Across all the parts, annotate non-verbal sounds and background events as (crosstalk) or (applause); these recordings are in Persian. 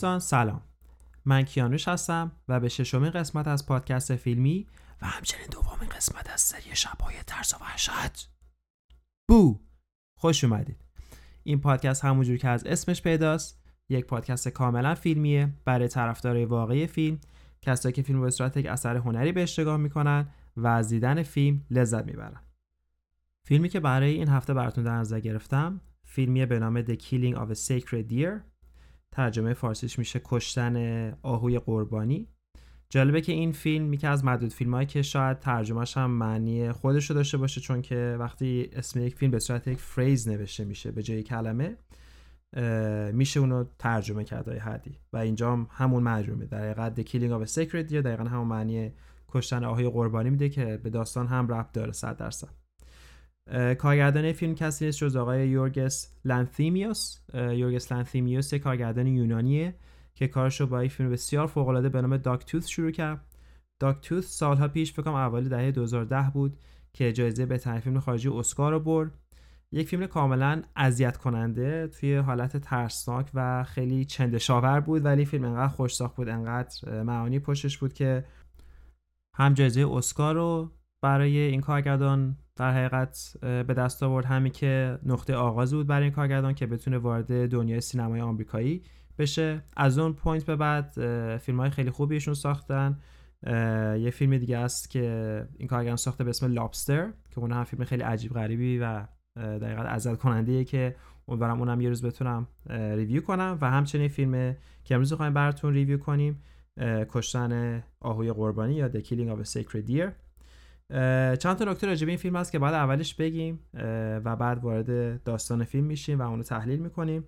دوستان سلام. من کیانوش هستم و به ششمین قسمت از پادکست فیلمی و همچنین دومین قسمت از سری شبهای ترس و وحشت. بو! خوش اومدید. این پادکست همونجور که از اسمش پیداست. یک پادکست کاملا فیلمیه برای طرفدارای واقعی فیلم. کسایی که فیلم به صورت یک اثر هنری به اشتگاه می‌کنن و از دیدن فیلم لذت می‌برن. فیلمی که برای این هفته براتون در نظر گرفتم فیلمیه به نام The Killing of a Sacred Deer. ترجمه فارسیش میشه کشتن آهوی قربانی. جالبه که این فیلم یکی از معدود فیلم که شاید ترجمهش هم معنی خودش رو داشته باشه چون که وقتی اسم یک فیلم به صورت یک فریز نوشته میشه به جای کلمه میشه اونو ترجمه کرد حدی. و اینجا هم همون مجموعه در حقیقت The Killing of a Sacred Deer دقیقا همون معنی کشتن آهوی قربانی میده که به داستان هم ربط داره صد درصد. کارگردان فیلم کسی نیست جز آقای یورگس لانثیمیوس. یورگس لانثیمیوس یک کارگردان یونانیه که کارش رو با یک فیلم بسیار فوق‌العاده به نام داک شروع کرد. داک توث سالها پیش فکر کنم اوایل دهه 2010 بود که جایزه بهترین فیلم خارجی اسکار رو برد. یک فیلم کاملا اذیت کننده توی حالت ترسناک و خیلی چندشاور بود ولی فیلم انقدر خوش ساخت بود انقدر معانی پشتش بود که هم جایزه اسکار رو برای این کارگردان در حقیقت به دست آورد همین که نقطه آغاز بود برای این کارگردان که بتونه وارد دنیای سینمای آمریکایی بشه. از اون point به بعد فیلم های خیلی خوبیشون ساختن. یه فیلم دیگه است که این کارگردان ساخته به اسم Lobster که اون هم فیلم خیلی عجیب غریبی و دقیقا اذیت کننده که امیدوارم اونم یه روز بتونم review کنم. و همچنین فیلم که امروز می‌خوایم براتون review کنیم کشتن آهوی قربانی یا The Killing of a Sacred Deer. چند تا نکته راجع به این فیلم هست که بعد اولش بگیم و بعد وارد داستان فیلم میشیم و اونو تحلیل می‌کنیم.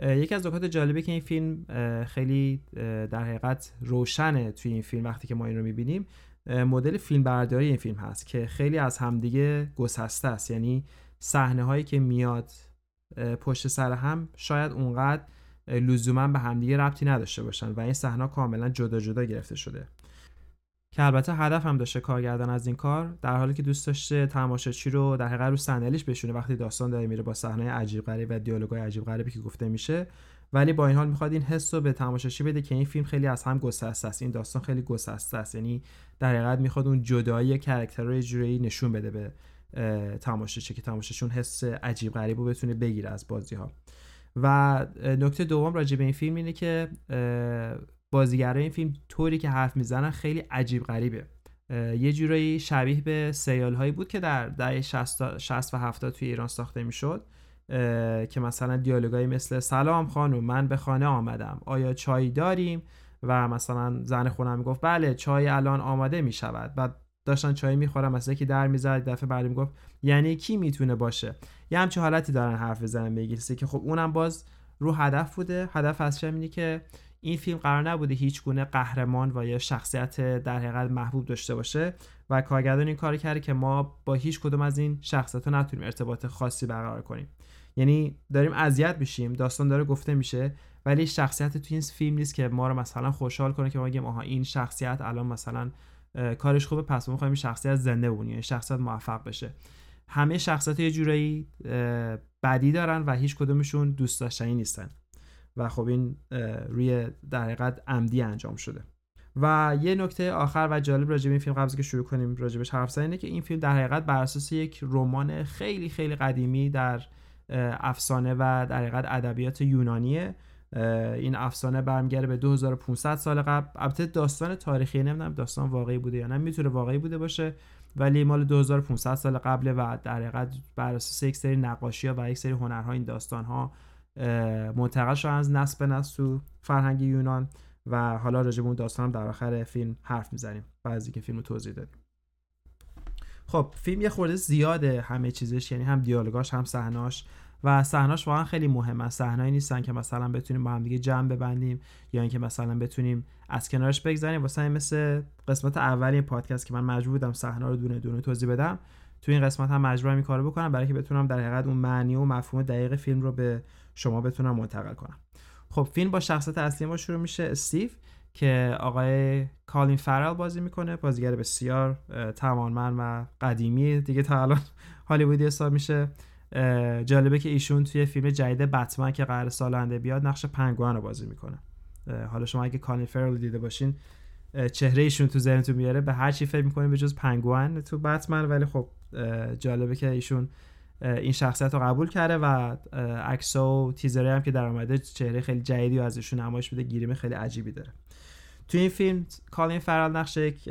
یکی از نکات جالبه که این فیلم خیلی در حقیقت روشنه توی این فیلم وقتی که ما این رو می‌بینیم. مدل فیلم برداری این فیلم هست که خیلی از همدیگه گسسته است. یعنی صحنه هایی که میاد پشت سر هم شاید اونقدر لزوما به همدیگه ربطی نداشته باشن و این صحنه کاملا جدا جدا گرفته شده. که البته هدف هم داشته کارگردان از این کار در حالی که دوست داشته تماشاچی رو در حقیقت رو صندلیش بشونه وقتی داستان داره میره با صحنه عجیب غریب و دیالوگای عجیب غریبی که گفته میشه. ولی با این حال می‌خواد این حس رو به تماشاچی بده که این فیلم خیلی از هم گسسته است. این داستان خیلی گسسته است. یعنی در حقیقت می‌خواد اون جدایی کاراکترهای جوری نشون بده به تماشاچی که تماشاچون حس عجیب غریب رو بتونه بگیره از بازی ها و نکته دوم راجع به این فیلم اینه که بازیگرای این فیلم طوری که حرف می‌زنن خیلی عجیب غریبه. یه جورایی شبیه به سیال هایی بود که در دهه 60 و 70 توی ایران ساخته می‌شد. که مثلا دیالوگایی مثل سلام خانم من به خانه آمدم. آیا چای داریم؟ و مثلا زن خونم می‌گفت بله چای الان آماده می‌شود. بعد داشتن چای می‌خورم مثلا که در می‌زد دفعه بعدی می‌گفت یعنی کی می‌تونه باشه؟ یه همچین حالتی دارن حرف بزنن میگیسه که خب اونم باز رو هدف بوده. هدف از اینه که این فیلم قرار نبوده هیچ گونه قهرمان و یا شخصیت در حقیقت محبوب داشته باشه و کارگردان این کار کرده که ما با هیچ کدوم از این شخصیت ها نتونیم ارتباط خاصی برقرار کنیم. یعنی داریم اذیت میشیم داستان داره گفته میشه ولی شخصیت توی این فیلم نیست که ما رو مثلا خوشحال کنه که ما بگیم آها این شخصیت الان مثلا کارش خوبه پس ما می‌خوایم شخصیت زنده بمونه یعنی شخصیت موفق بشه. همه شخصیت یه جورایی بدی دارن و هیچ کدومشون دوست داشتنی نیستن. و خب این روی در حقیقت عمدی انجام شده. و یه نکته آخر و جالب راجع به این فیلم قبل که شروع کنیم راجبش حرف زدن که این فیلم در حقیقت بر اساس یک رمان خیلی خیلی قدیمی در افسانه و در حقیقت ادبیات یونانیه. این افسانه برمیگرده به 2500 سال قبل. البته داستان تاریخی نمی‌دونم داستان واقعی بوده یا نه می‌تونه واقعی بوده باشه ولی مال 2500 سال قبله و در حقیقت بر اساس یک سری نقاشی ها و یک سری هنرها این داستان ها منتقل شدن از نسل به نسل تو فرهنگ یونان و حالا راجع به اون داستان هم در آخر فیلم حرف می‌زنیم بعضی که فیلم رو توضیح دادیم. خب فیلم یه خورده زیاده همه چیزش یعنی هم دیالوگاش هم صحناش و صحناش واقعا خیلی مهمه. صحنه‌ای نیستن که مثلا بتونیم با هم دیگه جمع ببندیم یا اینکه مثلا بتونیم از کنارش بگذریم واسه مثل قسمت اول این پادکست که من مجبور بودم صحنه رو دونه دونه توضیح بدم تو این قسمت هم مجبورم این کارو بکنم برای که بتونم در حقیقت اون معنی و مفهوم دقیق فیلم رو به شما بتونم منتقل کنم. خب فیلم با شخصیت اصلی ما شروع میشه استیو که آقای کالین فرال بازی می‌کنه بازیگر بسیار توانمند و قدیمی. دیگه تا الان هالیوودی حساب میشه. جالبه که ایشون توی فیلم جدید بتمن که قرار سال آینده بیاد نقش پنگوئن رو بازی می‌کنه. حالا شما اگه کالین فرل دیده باشین چهره ایشون تو ذهنتون میاره به هر چی فکر می‌کنین به جز پنگوان تو بتمن. ولی خب جالبه که ایشون این شخصیت رو قبول کرده و عکس و تیزری هم که در آمده چهره خیلی جدیدی و ازشون نمایش بده گیریم خیلی عجیبی داره. تو این فیلم کالین فرال نقش یک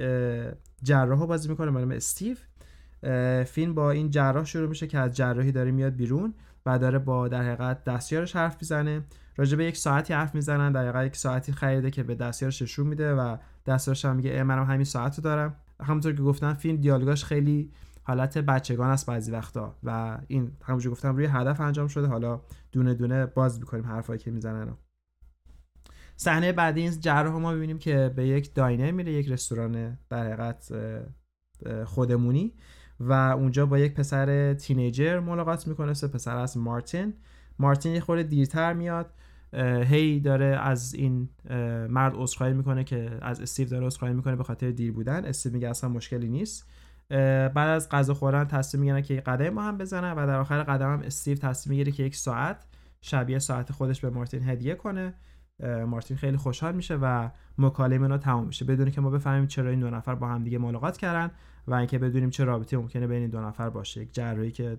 جراح بازی می‌کنه به استیو. فیلم با این جراح شروع میشه که از جراحی داره میاد بیرون و داره با در حقیقت دستیارش حرف می‌زنه. راجع به یک ساعتی حرف می‌زنن در حقیقت یک ساعتی خریده که به دستیارش نشون میده و دستیارش هم میگه منم همین ساعت رو دارم. همونطور که گفتم فیلم دیالوگاش خیلی حالت بچگان است بعضی وقتا و این همونجور گفتم روی هدف انجام شده. حالا دونه دونه باز می‌کنیم حرفایی که می‌زنن صحنه بعدی این جراح ما ببینیم که به یک داینر میره یک رستوران در حقیقت خودمونی و اونجا با یک پسر تینیجر ملاقات می‌کنه. سه پسر از مارتین. مارتین یه خورده دیرتر میاد. هی داره از این مرد عذرخواهی می‌کنه که از استیو داره عذرخواهی می‌کنه به خاطر دیر بودن. استیو میگه اصلا مشکلی نیست. بعد از غذا خوردن تصمیم می‌گیرن که قدم ما هم بزنن و در آخر قدم هم استیو تصمیم می‌گیره که یک ساعت شبیه ساعت خودش به مارتین هدیه کنه. مارتین خیلی خوشحال میشه و مکالمه اینا تمام میشه. بدون که ما بفهمیم چرا این دو نفر با هم دیگه ملاقات کردن و اینکه بدونیم چه رابطه ممکنه بین این دو نفر باشه. یک جراحی که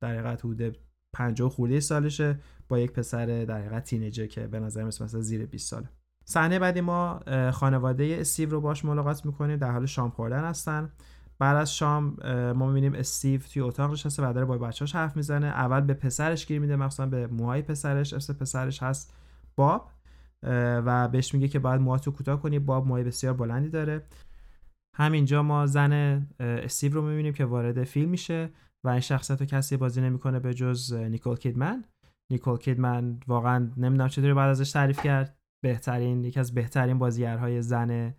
در حقیقت حدود 50 خورده سالشه با یک پسر در حقیقت تینیجر که به نظر مثلا زیر 20 ساله. صحنه بعدی ما خانواده استیو رو باش ملاقات می‌کنیم. در حال شام خوردن هستن. بعد از شام ما می‌بینیم استیو توی اتاق نشسته و داره با بچه‌اش حرف می‌زنه. اول به پسرش گیر میده مثلا به موهای پسرش. اسم پسرش هست باب و بهش میگه که باید موهاتو کوتاه کنی. باب موهای بسیار بلندی داره. همینجا ما زن استیو رو می‌بینیم که وارد فیلم میشه و این شخصیت رو کسی بازی نمی‌کنه به جز نیکول کیدمن. نیکول کیدمن واقعا نمی‌دونم چطوری بعد ازش تعریف کرد. بهترین یکی از بهترین بازیگرهای زن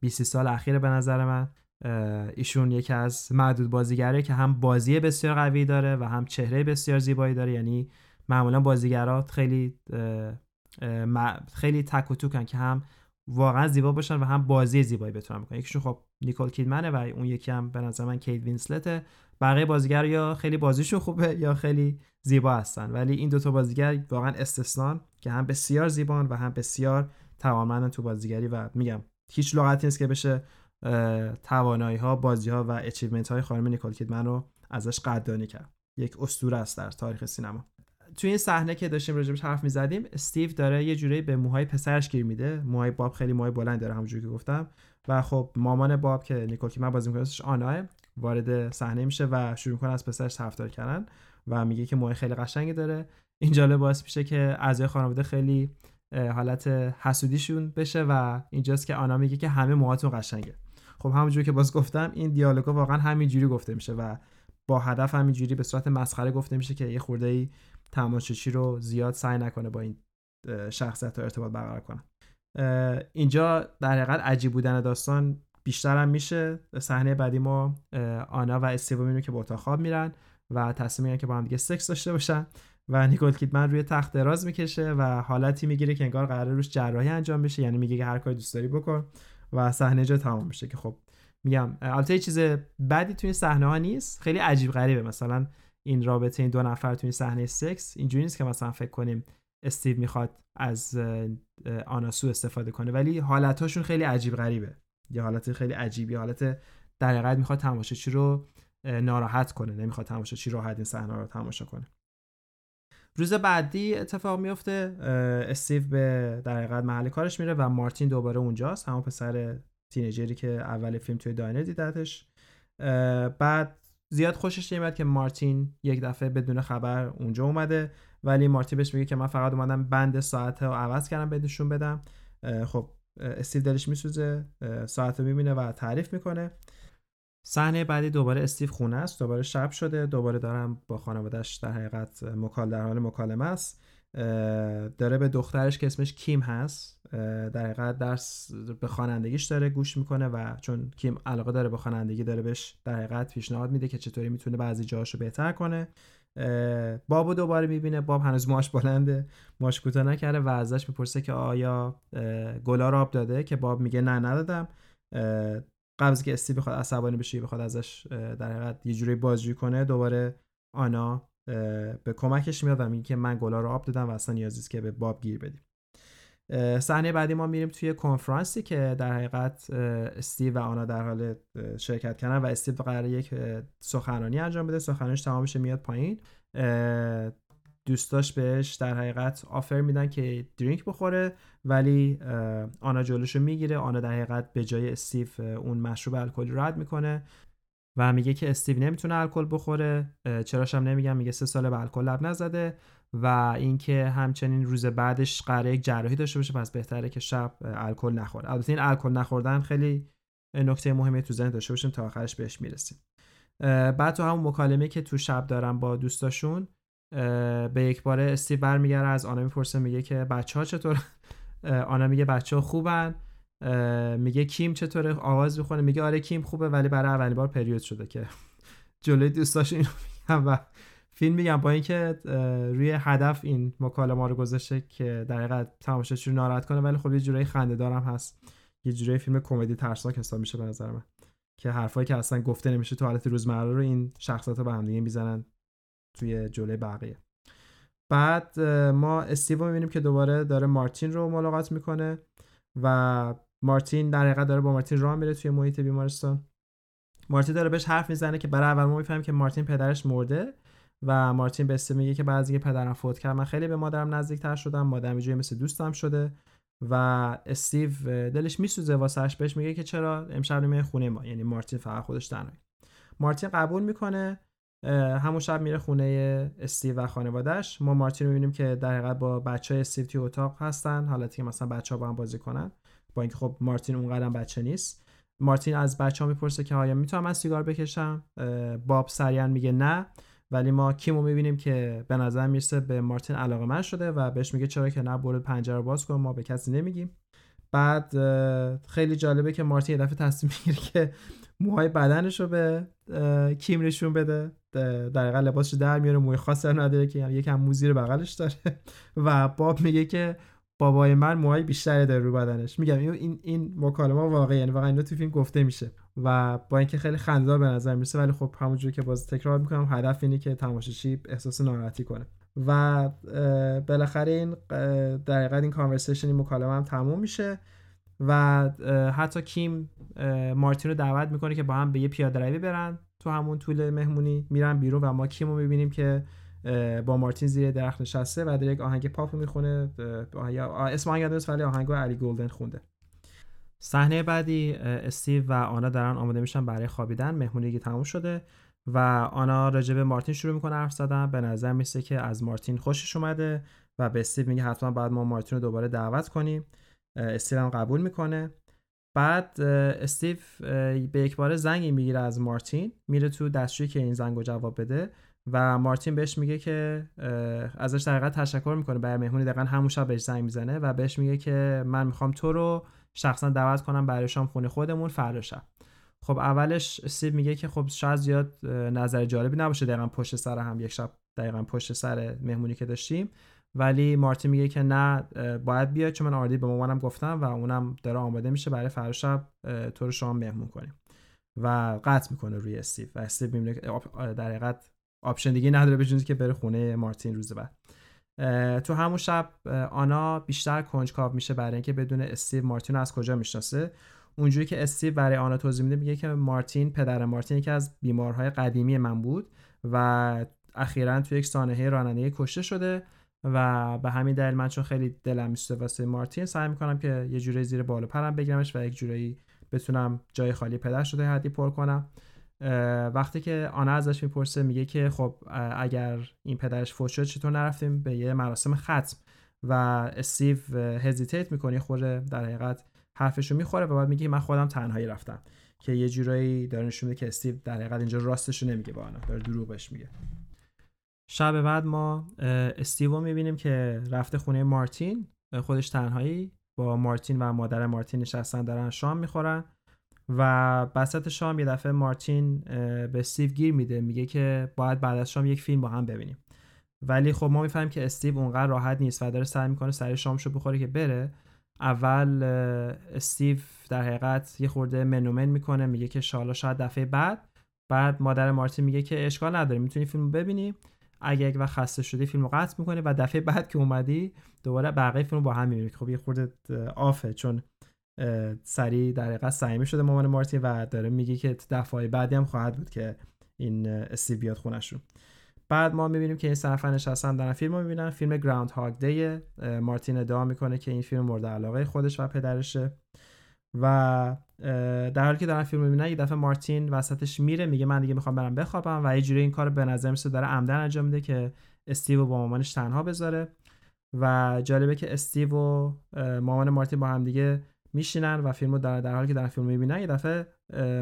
20 سال اخیر به نظر من. ایشون یکی از معدود بازیگره که هم بازی بسیار قوی داره و هم چهره بسیار زیبایی داره. یعنی معمولا بازیگرات خیلی خیلی تک و توکن که هم واقعا زیبا باشن و هم بازی زیبایی بتونن بکنن. یکیشون خب نیکول کیدمنه و اون یکی هم به نظر من کیت وینسلته. بقیه بازیگر یا خیلی بازیشون خوبه یا خیلی زیبا هستن. ولی این دوتا بازیگر واقعا استثنان که هم بسیار زیبان و هم بسیار توانمندن تو بازیگری و میگم هیچ لغتی نیست که بشه توانایی ها بازی ها و achievement های خانم نیکول کیدمن رو ازش قدردانی کرد. یک اسطوره است در تاریخ سینما. توی این صحنه که داشتیم راجبش حرف می‌زدیم استیو داره یه جوری به موهای پسرش گیر میده. موهای باب خیلی موهای بلند داره همونجوری که گفتم. و خب مامان باب که نیکول کیدمن بازی می‌کنه آنا وارد صحنه میشه و شروع می‌کنه از پسرش طرفدار کردن و میگه که موهای خیلی قشنگی داره. این جالب باعث میشه که اعضای خانواده خیلی حالت حسودیشون بشه و اینجاست که آنا میگه که همه موهاتون قشنگه. خب همونجوری که باز گفتم این دیالوگا واقعا همینجوری گفته میشه و با هدف همینجوری به صورت مسخره گفته میشه که یه خورده ای تماشاچی رو زیاد سعی نکنه با این شخصیت ارتباط برقرار کنه. اینجا در حقیقت عجیب بودن داستان بیشتر هم میشه. صحنه بعدی ما آنا و استیو می‌بینیم که به اتاق خواب میرن و تصمیم می‌گیرن که با هم دیگه سکس داشته باشن و نیکول کیدمن روی تخت دراز می‌کشه و حالتی می‌گیره که انگار قرار روش جراحی انجام بشه یعنی میگه که هر کاری دوست داری بکن. و صحنه جا تمام میشه که خب میگم البته چیز بدی توی صحنه ها نیست. خیلی عجیب غریبه. مثلا این رابطه این دو نفر توی صحنه سکس اینجوری نیست که مثلا فکر کنیم استیو می‌خواد از آناسو استفاده کنه. ولی حالتاشون خیلی عجیب غریبه. یه حالت خیلی عجیبی حالت در می‌خواد تماشاچی رو ناراحت کنه. نمی‌خواد تماشاچی راحت این صحنه رو تماشا کنه. روز بعدی اتفاق میفته استیو به در حقیقت محل کارش میره و مارتین دوباره اونجاست همون پسر تینیجری که اول فیلم توی داینر دیدتش. بعد زیاد خوشش نمیاد که مارتین یک دفعه بدون خبر اونجا اومده ولی مارتین بهش میگه که من فقط اومدم بند ساعت رو عوض کردم بهشون بدم. خب استیو دلش میسوزه ساعت رو می‌بینه و تعریف می‌کنه. صحنه بعدی دوباره استیو خونه است دوباره شب شده دوباره دارم با خانوادهش در حقیقت مکال در حال مکالمه است. داره به دخترش که اسمش کیم هست. در حقیقت درس به خوانندگیش داره گوش می‌کنه و چون کیم علاقه داره به خوانندگی داره بهش در حقیقت پیشنهاد میده که چطوری می‌تونه بعضی جاهاشو بهتر کنه. بابو دوباره می‌بینه باب هنوز ماش بلنده ماش کوتاه نکرده و ازش می‌پرسه که آیا گلا آب داده؟ که باب میگه نه ندادم. قبل که استی بخواد عصبانی بشه بخواد ازش در حقیقت یه جوری بازجویی کنه دوباره آنا به کمکش میاد و میگه که من گلا رو آب دادم و اصلا نیازی که به باب گیر بدیم. صحنه بعدی ما میریم توی کنفرانسی که در حقیقت استیو و آنا در حال شرکت کردن و استیو قرار یک سخنرانی انجام بده. سخنرانیش تمام بشه میاد پایین. دوستاش بهش در حقیقت آفر میدن که درینک بخوره ولی آنا جلوشو می‌گیره. آنا در حقیقت به جای استیو اون مشروب الکلی رد می‌کنه و میگه که استیو نمی‌تونه الکل بخوره. چراش هم نمیگم میگه سه ساله به الکل لب نزده و اینکه همچنین روز بعدش قراره یک جراحی داشته باشه پس بهتره که شب الکل نخوره. البته این الکل نخوردن خیلی نکته مهمی تو ذهن داشته باشیم تا آخرش بهش می‌رسیم. بعد تو همون مکالمه که تو شب دارم با دوستاشون به یک باره استیو برمیگره از آنا می‌پرسه میگه که بچه ها چطور آنا میگه بچه ها خوبن میگه کیم چطوره؟ آواز می‌خونه میگه آره کیم خوبه ولی برای اولین بار پریود شده که (laughs) جلوی دوستاش اینو میگم و فیلم میگم با اینکه روی هدف این مکالمه رو گذاشته که در حقیقت تماشاچی رو ناراحت کنه ولی خب یه جورایی خنده دارم هست. یه جورایی فیلم کمدی ترسناک حساب میشه به نظر من. که حرفایی که اصلا گفته نمیشه تو حالت روزمره رو این شخصیت به هم دیگه می‌زنن. توی جلوی بقیه. بعد ما استیو می‌بینیم که دوباره داره مارتین رو ملاقات می‌کنه و مارتین در حقیقت داره با مارتین راه میره توی محیط بیمارستان. مارتین داره بهش حرف می‌زنه که برای اول ما می‌فهمیم که مارتین پدرش مرده و مارتین به میگه که بعد از پدرم فوت کرد. من خیلی به مادرم نزدیکتر شدم مادرم یه مثل دوستم شده و استیو دلش میسوزه واسهش بهش میگه که چرا امشب نمیای خونه ما؟ یعنی مارتین فقط خودش تنهایی مارتین قبول می‌کنه همون شب میره خونه استیو و خانوادهش ما مارتین رو می‌بینیم که در حقیقت با بچه های استیو توی اتاق هستن. حالتی که مثلا بچه ها با هم بازی کنن. با اینکه خب مارتین اونقدر بچه نیست. مارتین از بچه ها می‌پرسه که آیا می‌تونم من سیگار بکشم؟ باب سریعا میگه نه. ولی ما کیمو می‌بینیم که به نظر می‌رسه به مارتین علاقه من شده و بهش میگه چرا که نه برو پنجره باز کن. ما به کسی نمیگیم. بعد خیلی جالبه که مارتین یه دفعه تصمیم می‌گیره که موهای بدنش رو به کیم نشون بده. در لباسش در میاره موی خاصی نداره که یکم موزی رو بغلش داره. (laughs) و باب میگه که بابای من موهای بیشتری داره رو بدنش. میگم این این مکالمه واقعی یعنی واقعا اینو تو فیلم گفته میشه. و با اینکه خیلی خنده‌دار به نظر می‌رسه ولی خب همونجوری که باز تکرار می‌کنم هدف اینه که تماشاچی احساس ناراحتی کنه. و بالاخره این در حقیقت این کانورسیشن این مکالمه هم تموم میشه و حتی کیم مارتین رو دعوت می‌کنه که با هم به یه پیاده روی برن تو همون طول مهمونی میرن بیرون و ما کیم رو می‌بینیم که با مارتین زیر درخت نشسته و در یک آهنگ پاپ می‌خونه اسم آهنگ نیست ولی آهنگ علی گلدن خونده. صحنه بعدی استیو و آنا دارن آماده میشن برای خوابیدن مهمونی تموم شده. و آنا راجع به مارتین شروع می‌کنه حرف زدن. به نظر میسه که از مارتین خوشش اومده و به استیو میگه حتما بعد ما مارتین رو دوباره دعوت کنیم. استیو هم قبول می‌کنه. بعد استیو به یک بار زنگی می‌گیره از مارتین. میره تو دستشویی که این زنگ رو جواب بده و مارتین بهش میگه که ازش در تشکر می‌کنه. برای مهمونی دقیقا همون شب بهش زنگ می‌زنه و بهش میگه که من می‌خوام تو رو شخصا دعوت کنم برای شام خونه خودمون فردا شب. خب اولش استیو میگه که خب شاید زیاد نظر جالبی نباشه دقیقا پشت سر هم یک شب دقیقا پشت سر مهمونی که داشتیم. ولی مارتین میگه که نه باید بیاد چون من already به مامانم گفتم و اونم داره آماده میشه برای فردا شب تو رو شام مهمون کنیم. و قطع می‌کنه روی استیو و استیو می‌بینه در حقیقت option دیگه نداره بجز که بره خونه مارتین روز بعد. تو همون شب آنا بیشتر کنجکاو میشه برای اینکه بدون استیو مارتین از کجا می‌شناسه؟ اونجوری که استیو برای آنا توضیح میده میگه که مارتین پدر مارتین یکی از بیمارهای قدیمی من بود و اخیرا تو یک سانحه رانندگی کشته شده و به همین دلیل من چون خیلی دلم میسوزه واسه مارتین سعی می‌کنم که یه جوری زیر بالا پرم بگیرمش و یک جوری بتونم جای خالی پدر شده حدی پر کنم. وقتی که آنا ازش می‌پرسه میگه که خب اگر این پدرش فوت شد چطور نرفتیم؟ به یه مراسم ختم. و استیو هزیتیت می‌کنه خورده در حقیقت حرفشو می‌خوره و بعد میگه من خودم تنهایی رفتم. که یه جورایی داره نشون که استیو در حقیقت اینجا راستشو نمیگه با آنا. داره دروغش میگه. شب بعد ما استیو می‌بینیم که رفته خونه مارتین. خودش تنهایی. با مارتین و مادر مارتین نشستن دارن شام می‌خورن. و بسط شام یه دفعه مارتین به استیو گیر میده. میگه که باید بعد از شام یک فیلم با هم ببینیم. ولی خب ما می‌فهمیم که استیو اونقدر راحت نیست و داره سعی می‌کنه سر شامشو بخوره که بره. اول استیو در حقیقت یه خورده منومن می‌کنه میگه که شالا شاید دفعه بعد. بعد مادر مارتین میگه که اشکال نداره می‌تونی فیلم ببینی. اگه یک وقت خسته شدی فیلم قطع می‌کنی و دفعه بعد که اومدی دوباره بقیه فیلم با هم می‌بینی. خب یه خورده آفه چون سریع در حقیقت سعیمی شده مامان مارتین و داره میگه که دفعه بعدی هم خواهد بود که این استیو بیاد خونشون بعد ما می‌بینیم که این سه نفر نشستن دارن فیلم رو می‌بینن. فیلم گراوند هاگ دی مارتین ادعا می‌کنه که این فیلم مورد علاقه خودش و پدرشه. و در حالی که دارن فیلم می‌بینن یه دفعه مارتین وسطش میره میگه من دیگه می‌خوام برم بخوابم و یه جوری این کار به نظر میسه داره عمدن انجام میده که استیو با مامانش تنها بذاره. و جالبه که استیو و مامان مارتین با هم دیگه میشینن و فیلمو در در حالی که دارن فیلم می‌بینن یه دفعه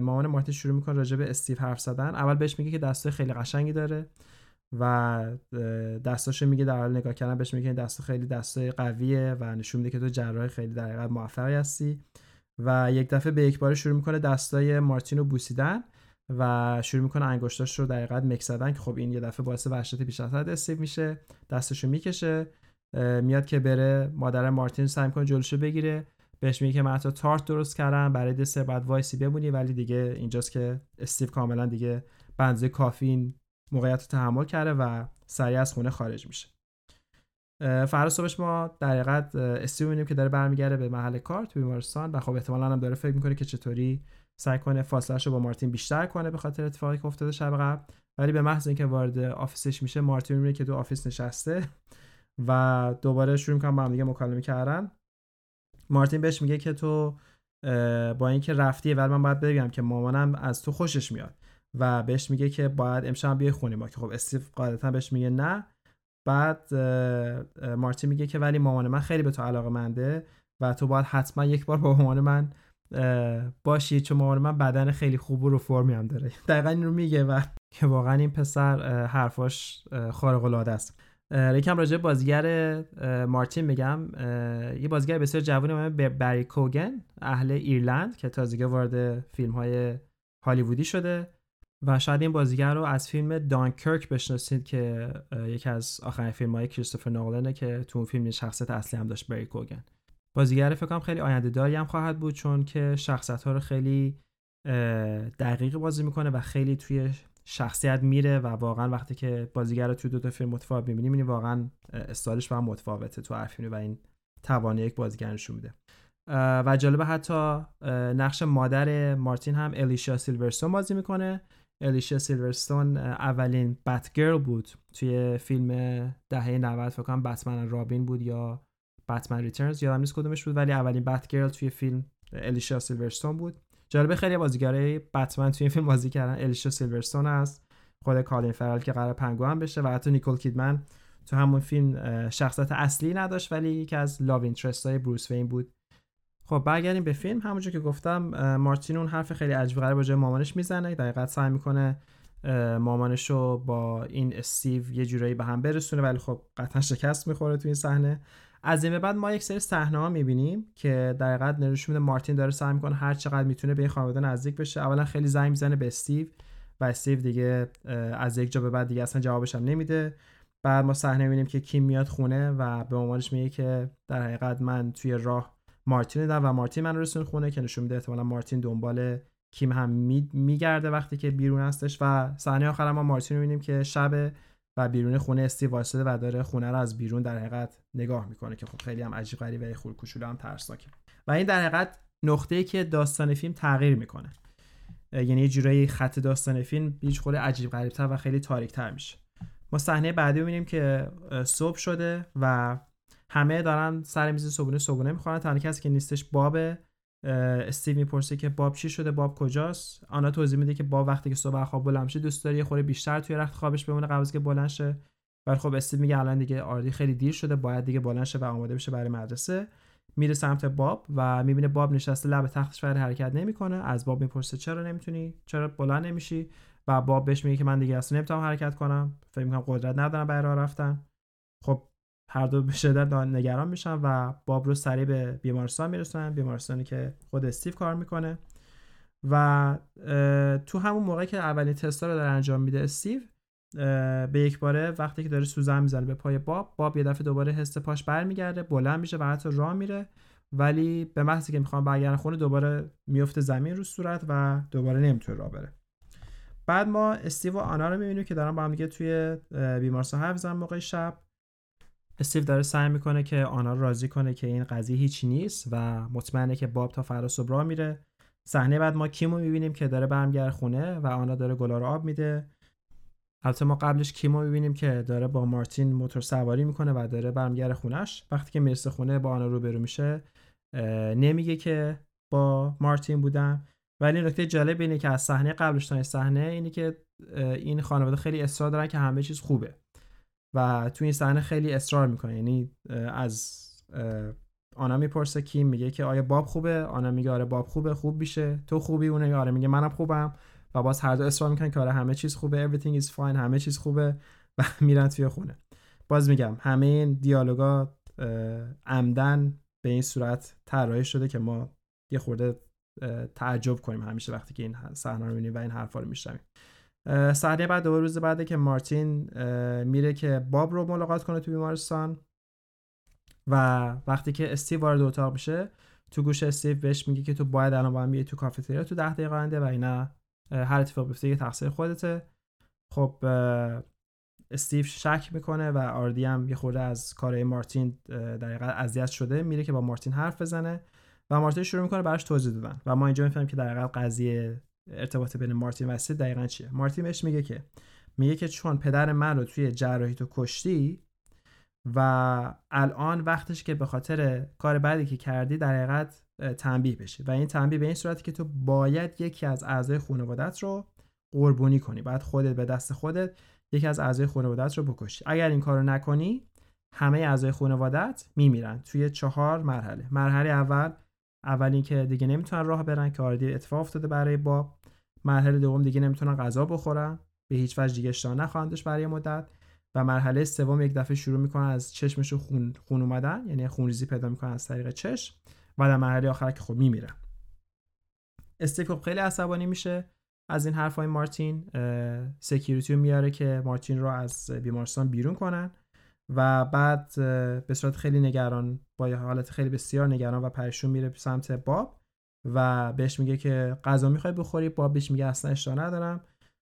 مامان مارتین شروع می‌کنه راجع به استیو حرف زدن. اول بهش میگه که دستای خیلی قشنگی داره. و دستاشو میگه در حال نگاه کردن بهش میگه دستا خیلی دستای قویه و نشون میده که تو جراح خیلی در حقیقت موفقی هستی. و یک دفعه به یک بار شروع می‌کنه دستای مارتین رو بوسیدن و شروع می‌کنه انگشتاش رو در حقیقت مکس زدن که خب این یه دفعه باعث وحشت حد استیو میشه. دستشو می‌کشه میاد که بره مادر مارتین سعی می‌کنه جلوشو بگیره. بهش میگه که من تارت درست کردم برای دسر بعد وایسی بمونی ولی دیگه اینجاست که استیو کاملا دیگه بنزه کافی موقعیت رو تحمل کرده و سریع از خونه خارج میشه. فردا صبحش ما در حقیقت استیو می‌بینیم که داره برمیگرده به محل کار تو بیمارستان و خب احتمالاً هم داره فکر می‌کنه که چطوری سعی کنه فاصلهش رو با مارتین بیشتر کنه به خاطر اتفاقی که افتاده شب قبل. ولی به محض اینکه وارد office ش میشه مارتین می‌بینه که تو office نشسته و دوباره شروع می‌کنن با هم دیگه مکالمه کردن. مارتین بهش میگه که تو با اینکه رفتی ولی من باید بگم که مامانم از تو خوشش میاد. و بهش میگه که باید امشب بیای خونه ما که خب استیو قاعدتا بهش میگه نه. بعد مارتین میگه که ولی مامان من خیلی به تو علاقه منده و تو باید حتما یک بار با مامان من باشی چون مامان من بدن خیلی خوب و فرمی هم داره. (laughs) دقیقا این رو میگه و (laughs) که واقعا این پسر حرفاش خارق العاده است. یکم راجع بازیگر مارتین میگم. یه بازیگر بسیار جوانی به بری کوگن اهل ایرلند که تازگی وارد فیلم های هالیوودی شده. و شاید این بازیگر رو از فیلم دانکرک بشناسید که یکی از آخرین فیلم های کریستوفر نولنه که تو اون فیلم شخصیت اصلی هم داشت بری کوگن. بازیگر فکر کنم خیلی آینده داری هم خواهد بود چون که شخصیت ها رو خیلی دقیق بازی می‌کنه و خیلی توی شخصیت میره و واقعا وقتی که بازیگر رو توی دو تا فیلم متفاوت می‌بینی می‌بینی واقعا استایلش هم متفاوته تو هر و این توانه یک بازیگر نشون میده. و جالبه حتی نقش مادر مارتین هم الیشا سیلورستون بازی می‌کنه. الیشا سیلورستون اولین بتگرل بود. توی فیلم دهه 90 فکر کنم بتمن رابین بود یا بتمن ریترنز یادم نیست کدومش بود ولی اولین بتگرل توی فیلم الیشا سیلورستون بود. جالبه خیلی بازیگرای بتمن توی این فیلم بازی کردن. الیشا سیلورستون است. خود کالین فرال که قرار پنگو هم بشه و حتی نیکول کیدمن تو همون فیلم شخصیت اصلی نداشت ولی یکی از لاو اینترست های بروس وین بود. خب برگردیم به فیلم. همونجور که گفتم مارتین اون حرف خیلی عجیب غریب راجع مامانش می‌زنه. دقیقا سعی می‌کنه مامانش رو با این استیو یه جورایی به هم برسونه ولی خب قطعا شکست می‌خوره تو این صحنه. از این به بعد ما یک سری صحنه ها می‌بینیم که در حقیقت نشون میده مارتین داره سعی می‌کنه هر چقدر می‌تونه به این خانواده نزدیک بشه. اولا خیلی زنگ می‌زنه به استیو و استیو دیگه از یک جا به بعد دیگه اصلا جوابش هم نمیده. بعد ما صحنه می‌بینیم که کیم میاد خونه و به مامانش میگه که در حقیقت من توی راه مارتین دیدم و مارتین من رسون خونه که نشون میده احتمالا مارتین دنبال کیم هم میگرده وقتی که بیرون هستش و صحنه آخر ما مارتین رو می‌بینیم که شب و بیرون خونه استیو واسطه و داره خونه رو از بیرون در حقیقت نگاه می‌کنه که خب خیلی هم عجیب غریبه و خول کوچولو هم ترسناکه. و این در حقیقت نقطه‌ای که داستان فیلم تغییر می‌کنه. یعنی یه جورایی خط داستان فیلم هیچ خود عجیب غریبتر و خیلی تاریکتر میشه. ما صحنه بعدی می‌بینیم که صبح شده و همه دارن سر میز صبحونه صبحونه می‌خورن. تنها کسی که نیستش بابه. استیو می‌پرسه که باب چی شده؟ باب کجاست؟ آنا توضیح میده که باب وقتی که صبح خواب بلند میشه دوست داره یه خوره بیشتر توی رخت خوابش بمونه قبل که بلند شه. ولی خب استیو میگه الان دیگه آردی خیلی دیر شده باید دیگه بلند شه و آماده بشه برای مدرسه. میره سمت باب و می‌بینه باب نشسته لب تختش ولی حرکت نمی‌کنه. از باب می‌پرسه چرا نمی‌تونی؟ چرا بلند نمیشی؟ و باب بهش میگه که من دیگه اصلا نمی‌تونم حرکت کنم. فکر می‌کنم قدرت ندارم برای راه رفتن. خب هر دو به شدت نگران میشن و باب رو سریع به بیمارستان میرسونن بیمارستانی که خود استیو کار می‌کنه. و تو همون موقع که اولین تستا رو داره انجام میده استیو به یک باره وقتی که داره سوزن می‌زنه به پای باب باب یه دفعه دوباره حس پاش برمیگرده بلند میشه و حتی راه میره. ولی به محضی که می‌خوام برگردن خونه دوباره میفته زمین رو صورت و دوباره نمی‌تونه راه بره. بعد ما استیو و آنا رو می‌بینیم که دارن با هم دیگه توی بیمارستان حرف موقع شب. استیو داره سعی می‌کنه که رو راضی کنه که این قضیه هیچی نیست و مطمئنه که باب تا فردا صبح میره. صحنه بعد ما کیمو می‌بینیم که داره برمیگرده خونه و آنا داره گلا آب میده. البته ما قبلش کیمو می‌بینیم که داره با مارتین موتور سواری می‌کنه و داره برمیگرده خونش وقتی که می‌رسه خونه با آنا روبرو میشه نمیگه که با مارتین بودم. ولی نکته جالب اینه که از صحنه قبلش تا صحنه اینه که این خانواده خیلی اصرار دارن که همه چیز خوبه. و تو این صحنه خیلی اصرار می‌کنه. یعنی از آنا می‌پرسه کیم میگه که آیا باب خوبه؟ آنا میگه آره باب خوبه خوب میشه. تو خوبی؟ اونه آره. میگه منم خوبم. و باز هر دو اصرار می‌کنن که آره همه چیز خوبه. Everything is fine. همه چیز خوبه. و (laughs) میرن توی خونه. باز میگم همه این دیالوگا عمدن به این صورت طراحی شده که ما یه خورده تعجب کنیم همیشه وقتی که این صحنه رو می‌بینیم و این حرفا رو میشنویم. صحنه بعد دو روز بعده که مارتین میره که باب رو ملاقات کنه تو بیمارستان و وقتی که استیو وارد اتاق میشه تو گوش استیو بهش میگه که تو باید الان با هم تو کافتریا تو ده دقیقه آینده و اینا هر اتفاق بیفته یه تقصیر خودته. خب استیو شک می‌کنه و آردی هم یه خورده از کارهای مارتین در اذیت شده. میره که با مارتین حرف بزنه و مارتین شروع می‌کنه براش توضیح دادن. و ما اینجا می‌فهمیم که در قضیه ارتباط بین مارتین و استیو دقیقا چیه؟ مارتین بهش میگه که میگه که چون پدر من رو توی جراحی تو کشتی و الان وقتش که به خاطر کار بعدی که کردی در حقیقت تنبیه بشه و این تنبیه به این صورتی که تو باید یکی از اعضای خانوادت رو قربونی کنی. بعد خودت به دست خودت یکی از اعضای خانوادت رو بکشی. اگر این کارو نکنی همه اعضای خانوادت میمیرن توی چهار مرحله. مرحله اول اول که دیگه نمی‌تونن راه برن که already اتفاق افتاده برای باب. مرحله دوم دیگه نمی‌تونن غذا بخورن. به هیچ وجه دیگه اشتها نخواهند برای مدت. و مرحله سوم یک دفعه شروع می‌کنن از چشمشون خون خون اومدن. یعنی خونریزی پیدا می‌کنن از طریق چشم. و در مرحله آخر که خب میمیرن. استیو خیلی عصبانی میشه. از این حرفای مارتین security میاره که مارتین رو از بیمارستان بیرون کنن. و بعد به صورت خیلی نگران با حالت خیلی بسیار نگران و پریشون میره سمت باب و بهش میگه که غذا می‌خوای بخوری؟ باب بهش میگه اصلا اشتها ندارم.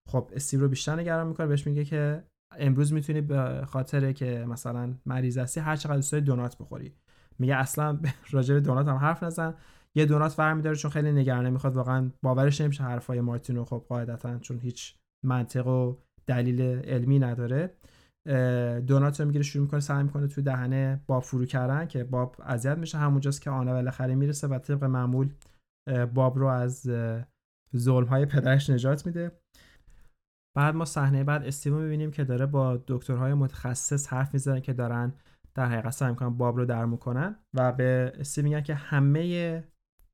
خب استیو رو بیشتر نگران می‌کنه بهش میگه که امروز می‌تونی به خاطر که مثلا مریض هستی هر چقدر دوست دونات بخوری. میگه اصلا (laughs) راجع به دونات هم حرف نزن. یه دونات داره چون خیلی نگرانه می‌خواد واقعا باورش نمیشه حرفای مارتینو خب قاعدتا چون هیچ منطق و دلیل علمی نداره. دونات رو می‌گیره شروع می‌کنه سعی می‌کنه تو دهنه باب فرو کردن که باب اذیت میشه. همونجاست که آنا بالاخره می‌رسه و طبق معمول باب رو از ظلم های پدرش نجات میده. بعد ما صحنه بعد استیو می‌بینیم که داره با دکترهای متخصص حرف می‌زنه که دارن در حقیقت سعی می‌کنن باب رو درمون کنن و به استیو میگن که همه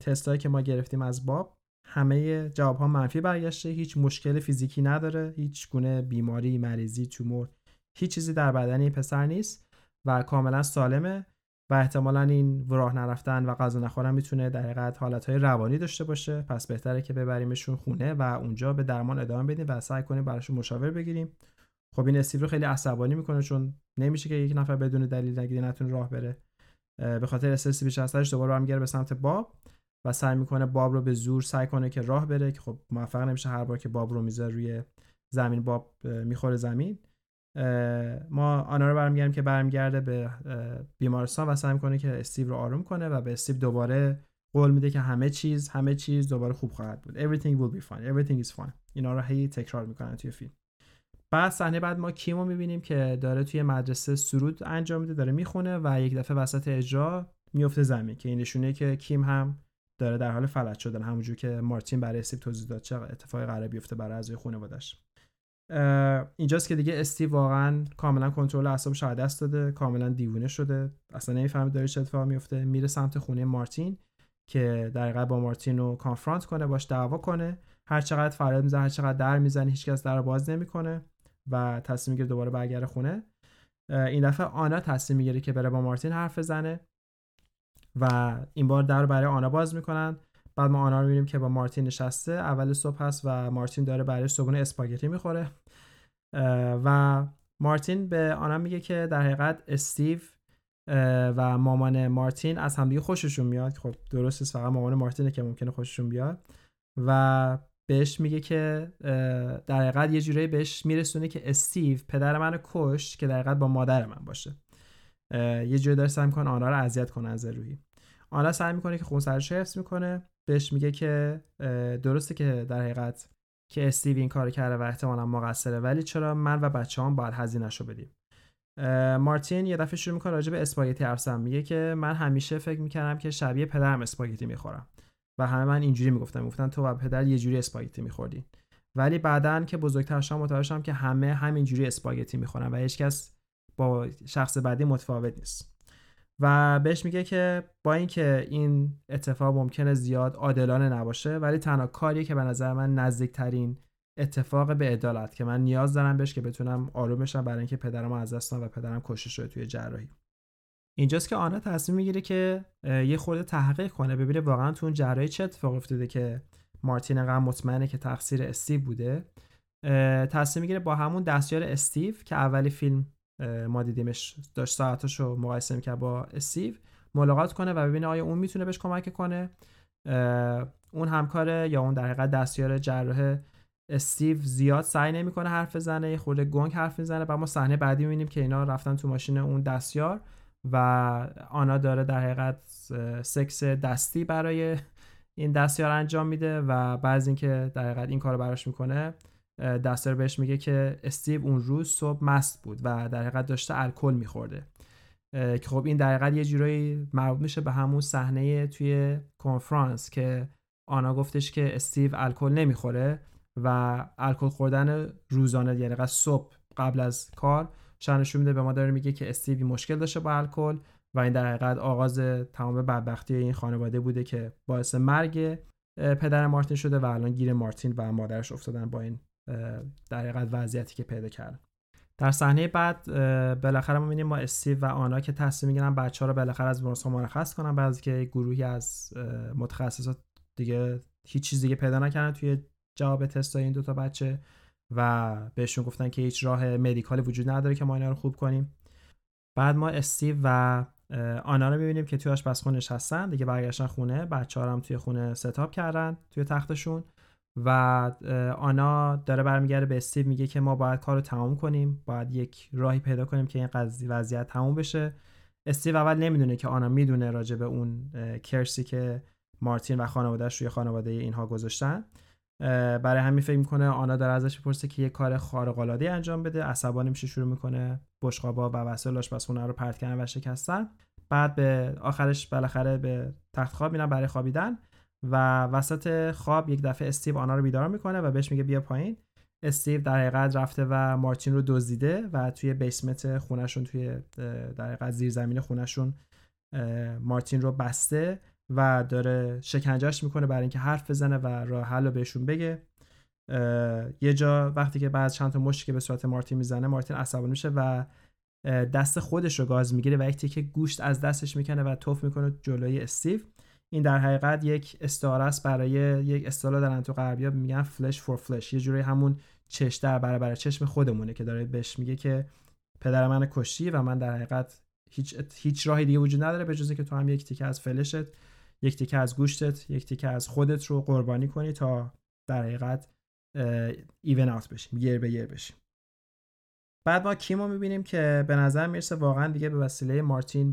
تستایی که ما گرفتیم از باب همه جواب ها منفی برگشته. هیچ مشکل فیزیکی نداره. هیچ گونه بیماری مریضی تومور هیچ چیزی در بدن این پسر نیست و کاملا سالمه و احتمالا این راه نرفتن و غذا نخورن می‌تونه در حقیقت حالتهای روانی داشته باشه. پس بهتره که ببریمشون خونه و اونجا به درمان ادامه بدیم و سعی کنیم براشون مشاور بگیریم. خب این استیو رو خیلی عصبانی می‌کنه چون نمیشه که یک نفر بدون دلیل نگیری نتونه راه بره. به خاطر استرسی بیش از دوباره برمیگره به سمت باب و سعی می‌کنه باب رو به زور سعی کنه که راه بره که خب موفق نمیشه هر بار که باب رو می‌ذاره روی زمین باب می‌خوره زمین. ما آنا رو برمیگردیم که برمیگرده به بیمارستان و سعی می‌کنه که استیو رو آروم کنه و به استیو دوباره قول میده که همه چیز همه چیز دوباره خوب خواهد بود. Everything will be fine. Everything is fine. اینا رو هی تکرار می‌کنن توی فیلم. بعد صحنه بعد ما کیمو می‌بینیم که داره توی مدرسه سرود انجام میده داره می‌خونه و یک دفعه وسط اجرا میفته زمین که این نشونه که کیم هم داره در حال فلج شدن همونجور که مارتین برای استیو توضیح داد چه اتفاقی قرار بیفته برای اعضای خانواده‌اش. اینجاست که دیگه استیو واقعا کاملا کنترل اعصابش از دست داده کاملا دیوونه شده. اصلا نمی‌فهمه داره چه اتفاقی میفته میره سمت خونه مارتین که در با مارتین رو کانفرانت کنه باش دعوا کنه. هر چقدر فریاد می‌زنه هر چقدر در می‌زنه هیچکس در باز نمی‌کنه و تصمیم می‌گیره دوباره برگرده خونه. این دفعه آنا تصمیم می‌گیره که بره با مارتین حرف بزنه و این بار در برای آنا باز می‌کنن. بعد ما آنا رو می‌بینیم که با مارتین نشسته اول صبح هست و مارتین داره برای صبحونه اسپاگتی می‌خوره. و مارتین به آنا میگه که در حقیقت استیو و مامان مارتین از همدیگه خوششون میاد. خب درست است فقط مامان مارتینه که ممکنه خوششون بیاد. و بهش میگه که در حقیقت یه جورایی بهش میرسونه که استیو پدر منو کشت که در حقیقت با مادر من باشه. یه جوری داره سعی می‌کنه آنها رو اذیت کنه از روحی آنها سعی می‌کنه که خونسردیش حفظ می‌کنه. بهش میگه که درسته که در حقیقت که استیو این کار کرده و احتمالا مقصره ولی چرا من و بچه هم باید هزینهشو بدیم؟ مارتین یه دفعه شروع می‌کنه راجع به اسپاگتی حرف میگه که من همیشه فکر می‌کردم که شبیه پدرم اسپاگتی می‌خورم و همه من اینجوری می‌گفتم گفتن تو و پدر یه جوری اسپاگتی میخوردین ولی بعدا که بزرگتر شدم متوجه که همه همینجوری اسپاگتی می‌خورن و هیچکس با شخص بعدی متفاوت نیست. و بهش میگه که با اینکه این اتفاق ممکنه زیاد عادلانه نباشه ولی تنها کاریه که به نظر من نزدیکترین اتفاق به عدالت که من نیاز دارم بهش که بتونم آروم بشم برای اینکه پدرم از دست و پدرم کشته شده توی جراحی. اینجاست که آنا تصمیم می‌گیره که یه خورده تحقیق کنه ببینه واقعا تو اون جراحی چه اتفاقی افتاده که مارتین انقدر مطمئنه که تقصیر استیو بوده. تصمیم می‌گیره با همون دستیار استیو که اولی فیلم ما دیدیمش داشت ساعتاشو مقایسه می‌کرد با استیو ملاقات کنه و ببینه آیا اون می‌تونه بهش کمک کنه. اون همکاره یا اون در حقیقت دستیار جراح استیو زیاد سعی نمی‌کنه حرف بزنه خورده گنگ حرف می‌زنه و ما صحنه بعدی می‌بینیم که اینا رفتن تو ماشین اون دستیار و آنا داره در حقیقت سکس دستی برای این دستیار انجام میده و بعد اینکه در حقیقت این کارو براش می‌کنه دستیار بهش میگه که استیو اون روز صبح مست بود و در حقیقت داشته الکل میخورده. که خب این در حقیقت یه جورایی مربوط میشه به همون صحنه توی کنفرانس که آنا گفتش که استیو الکل نمی‌خوره و الکل خوردن روزانه یعنی صبح قبل از کار شانشون میده به ما داره میگه که استیوی مشکل داشته با الکل و این در حقیقت آغاز تمام بدبختی این خانواده بوده که باعث مرگ پدر مارتین شده و الان گیر مارتین و مادرش افتادن با این در حقیقت وضعیتی که پیدا کرد در صحنه بعد بالاخره ما می‌بینیم ما استیو و آنا که تصمیم می‌گیرن بچه ها رو بالاخره از ها مرخص کنن بعضی که گروهی از متخصصات دیگه هیچ چیز دیگه پیدا نکردن توی جواب تست این دوتا بچه و بهشون گفتن که هیچ راه مدیکالی وجود نداره که ما اینا رو خوب کنیم. بعد ما استیو و آنا رو می‌بینیم که توی آشپزخونه نشستن دیگه برگشتن خونه بچه هم توی خونه ستاپ کردن توی تختشون. و آنا داره برمیگرده به استیو میگه که ما باید کار رو تمام کنیم باید یک راهی پیدا کنیم که این قضیه وضعیت تموم بشه. استیو اول نمی‌دونه که آنا می‌دونه راجع به اون کرسی که مارتین و خانوادهش روی خانواده اینها گذاشتن. برای همین فکر می‌کنه آنا داره ازش می‌پرسه که یه کار خارق العاده انجام بده. عصبانی میشه شروع می‌کنه؟ بشقابا و وسایل آشپزخونه رو پرت کردن و شکستن. بعد به آخرش بالاخره به تخت خواب میرن برای خوابیدن. و وسط خواب یک دفعه استیو آنا رو بیدار می‌کنه و بهش میگه بیا پایین. استیو در حقیقت رفته و مارتین رو دزدیده و توی بیسمت خونشون توی در حقیقت زیر زمین خونشون مارتین رو بسته و داره شکنجهش می‌کنه برای اینکه حرف بزنه و راه حل رو بهشون بگه. یه جا وقتی که بعد چند تا مشتی که به صورت مارتین می‌زنه مارتین عصبانی میشه و دست خودش رو گاز می‌گیره و یک که گوشت از دستش می‌کنه و توف می‌کنه جلوی استیو. این در حقیقت یک استعاره است برای یک اصطلاح دارن تو غربیا میگن فلش فور فلش یه جوری همون چش در برابر چشم خودمونه که داره بهش میگه که پدر من کشتی و من در حقیقت هیچ هیچ راهی دیگه وجود نداره به جز که تو هم یک تیکه از فلشت یک تیکه از گوشتت یک تیکه از خودت رو قربانی کنی تا در حقیقت ایون اوت بشیم یر به یر بشیم. بعد ما کیمو می‌بینیم که به نظر می‌رسه واقعا دیگه به وسیله مارتین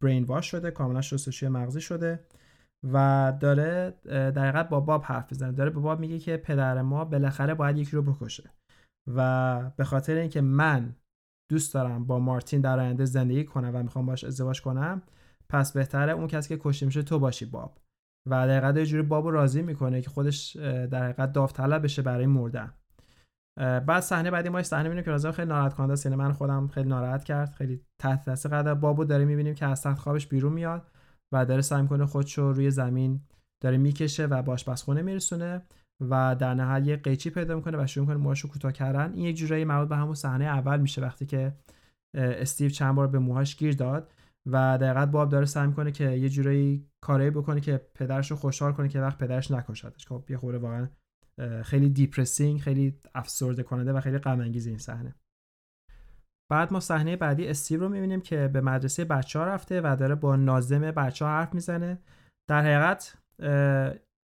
برین واش شده کاملا شستشوی مغزی شده. و داره در حقیقت با باب حرف می‌زنه. داره به باب میگه که پدر ما بالاخره باید یکی رو بکشه. و به خاطر اینکه من دوست دارم با مارتین در آینده زندگی کنم و می‌خوام باش ازدواج کنم پس بهتره اون کسی که کشته میشه تو باشی باب. و در حقیقت یه جوری باب راضی می‌کنه که خودش در حقیقت داوطلب بشه برای مردن. بعد صحنه بعدی ما صحنه می‌بینیم که رازم خیلی ناراحت کننده است من خودم خیلی ناراحت کرد خیلی تحت تاثیر قدر بابو داره می‌بینیم که از تخت خوابش بیرون میاد. و داره سعی می‌کنه خودشو روی زمین داره می‌کشه و باش خونه میرسونه و در نهایت یه قیچی پیدا می‌کنه و شروع می‌کنه موهاشو کوتاه کردن. این یک جورایی مربوط به همون صحنه اول میشه وقتی که استیو چند بار به موهاش گیر داد و در باب داره سعی می‌کنه که یه جورایی کاری بکنه که پدرش رو خوشحال کنه که وقت پدرش نکشتش خب یه خوره واقعا خیلی دیپرسینگ خیلی افسرده کننده و خیلی غم انگیز این صحنه. بعد ما صحنه بعدی استیو رو می‌بینیم که به مدرسه بچه ها رفته و داره با نازم بچه ها حرف می‌زنه. در حقیقت